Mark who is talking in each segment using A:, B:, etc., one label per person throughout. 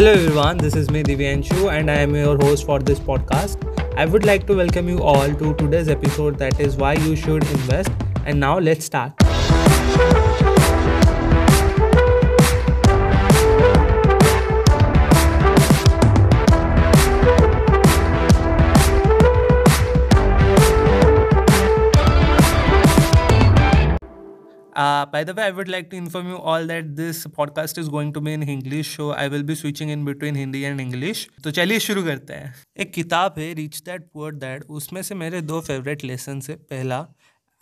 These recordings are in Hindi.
A: Hello everyone, this is me Divyanshu and I am your host for this podcast. I would like to welcome you all to today's episode that is why you should invest and now let's start. By the way I would like to inform you all that this podcast is going to be in English show I will be switching in between Hindi and English तो चलिए शुरू करते हैं। एक किताब है रीच दैट पुअर दैट उसमें से मेरे दो फेवरेट लेसन है। पहला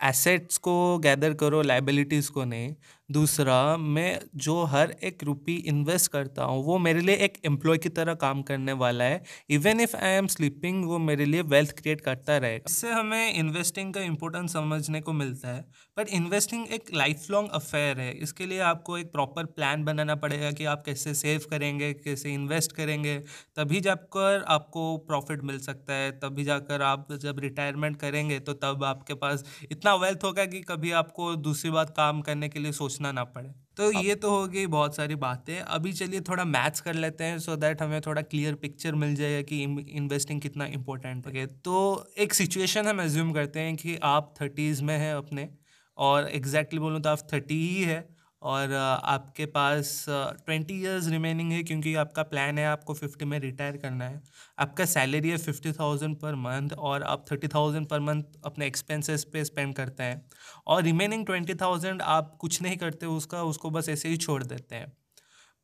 A: एसेट्स को गैदर करो लाइबिलिटीज़ को नहीं। दूसरा, मैं जो हर एक रुपी इन्वेस्ट करता हूँ, वो मेरे लिए एक एम्प्लॉय की तरह काम करने वाला है। Even if I am sleeping वो मेरे लिए वेल्थ क्रिएट करता रहेगा। इससे हमें इन्वेस्टिंग का इम्पोर्टेंस समझने को मिलता है। बट इन्वेस्टिंग एक लाइफ लॉन्ग अफेयर है। इसके लिए आपको एक प्रॉपर प्लान बनाना पड़ेगा कि आप कैसे सेव करेंगे, कैसे इन्वेस्ट करेंगे। तभी जाकर आपको प्रॉफिट मिल सकता है। तभी जाकर आप जब रिटायरमेंट करेंगे तो तब आपके पास इतना वेल्थ होगा कि कभी आपको दूसरी बात काम करने के लिए सोच सोचना ना पड़े। तो ये तो हो गई बहुत सारी बातें। अभी चलिए थोड़ा मैथ्स कर लेते हैं सो दैट हमें थोड़ा क्लियर पिक्चर मिल जाएगा कि इन्वेस्टिंग कितना इंपॉर्टेंट है। तो एक सिचुएशन हम एज्यूम करते हैं कि आप थर्टीज़ में हैं अपने और एग्जैक्टली exactly बोलूँ तो आप थर्टी ही है। और आपके पास ट्वेंटी ईयर्स रिमेनिंग है क्योंकि आपका प्लान है आपको फिफ्टी में रिटायर करना है। आपका सैलरी है फिफ्टी थाउज़ेंड पर मंथ और आप थर्टी थाउज़ेंड पर मंथ अपने एक्सपेंसेस पे स्पेंड करते हैं। और रिमेनिंग ट्वेंटी थाउज़ेंड आप कुछ नहीं करते उसका, उसको बस ऐसे ही छोड़ देते हैं।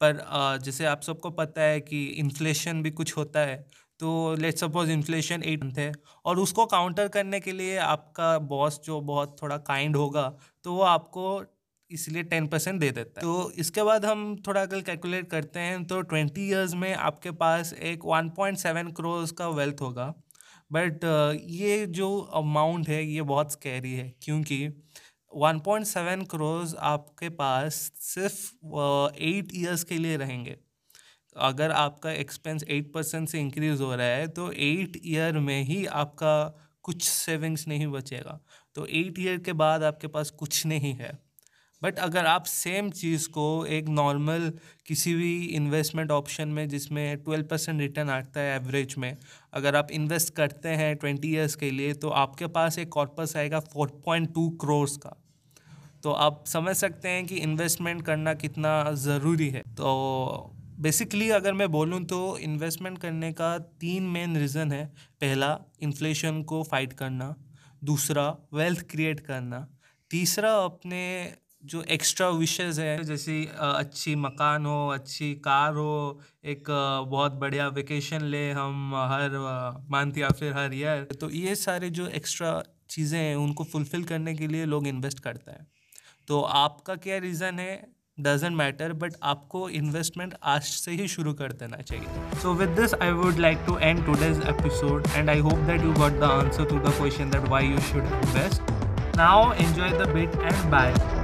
A: पर जैसे आप सबको पता है कि इन्फ्लेशन भी कुछ होता है तो लेट सपोज़ इन्फ्लेशन एट है और उसको काउंटर करने के लिए आपका बॉस जो बहुत थोड़ा काइंड होगा तो वो आपको इसलिए टेन परसेंट दे देता है। तो इसके बाद हम थोड़ा अगर कैलकुलेट करते हैं तो ट्वेंटी ईयर्स में आपके पास एक वन पॉइंट सेवन करोड़ का वेल्थ होगा। बट ये जो अमाउंट है, ये बहुत स्कैरी है, क्योंकि वन पॉइंट सेवन करोड़ आपके पास सिर्फ़ एट ईयर्स के लिए रहेंगे। अगर आपका एक्सपेंस एट परसेंट से इंक्रीज़ हो रहा है तो एट ईयर में ही आपका कुछ सेविंग्स नहीं बचेगा। तो एट ईयर के बाद आपके पास कुछ नहीं है। बट अगर आप सेम चीज़ को एक नॉर्मल किसी भी इन्वेस्टमेंट ऑप्शन में जिसमें ट्वेल्व परसेंट रिटर्न आता है एवरेज में, अगर आप इन्वेस्ट करते हैं ट्वेंटी ईयर्स के लिए तो आपके पास एक कॉर्पस आएगा फोर पॉइंट टू क्रोर्स का। तो आप समझ सकते हैं कि इन्वेस्टमेंट करना कितना ज़रूरी है। तो बेसिकली अगर मैं बोलूँ तो इन्वेस्टमेंट करने का तीन मेन रीज़न है। पहला इन्फ्लेशन को फाइट करना। दूसरा वेल्थ क्रिएट करना। तीसरा, अपने जो एक्स्ट्रा विशेज़ है, जैसे अच्छी मकान हो, अच्छी कार हो, एक बहुत बढ़िया वेकेशन ले हम हर मंथ या फिर हर ईयर तो ये सारे जो एक्स्ट्रा चीज़ें हैं, उनको फुलफ़िल करने के लिए लोग इन्वेस्ट करते हैं। तो आपका क्या रीज़न है? डजेंट मैटर बट आपको इन्वेस्टमेंट आज से ही शुरू कर देना चाहिए। So with this I would like to end today's episode and I hope that you got the answer to the question that why you should invest now enjoy the bit and bye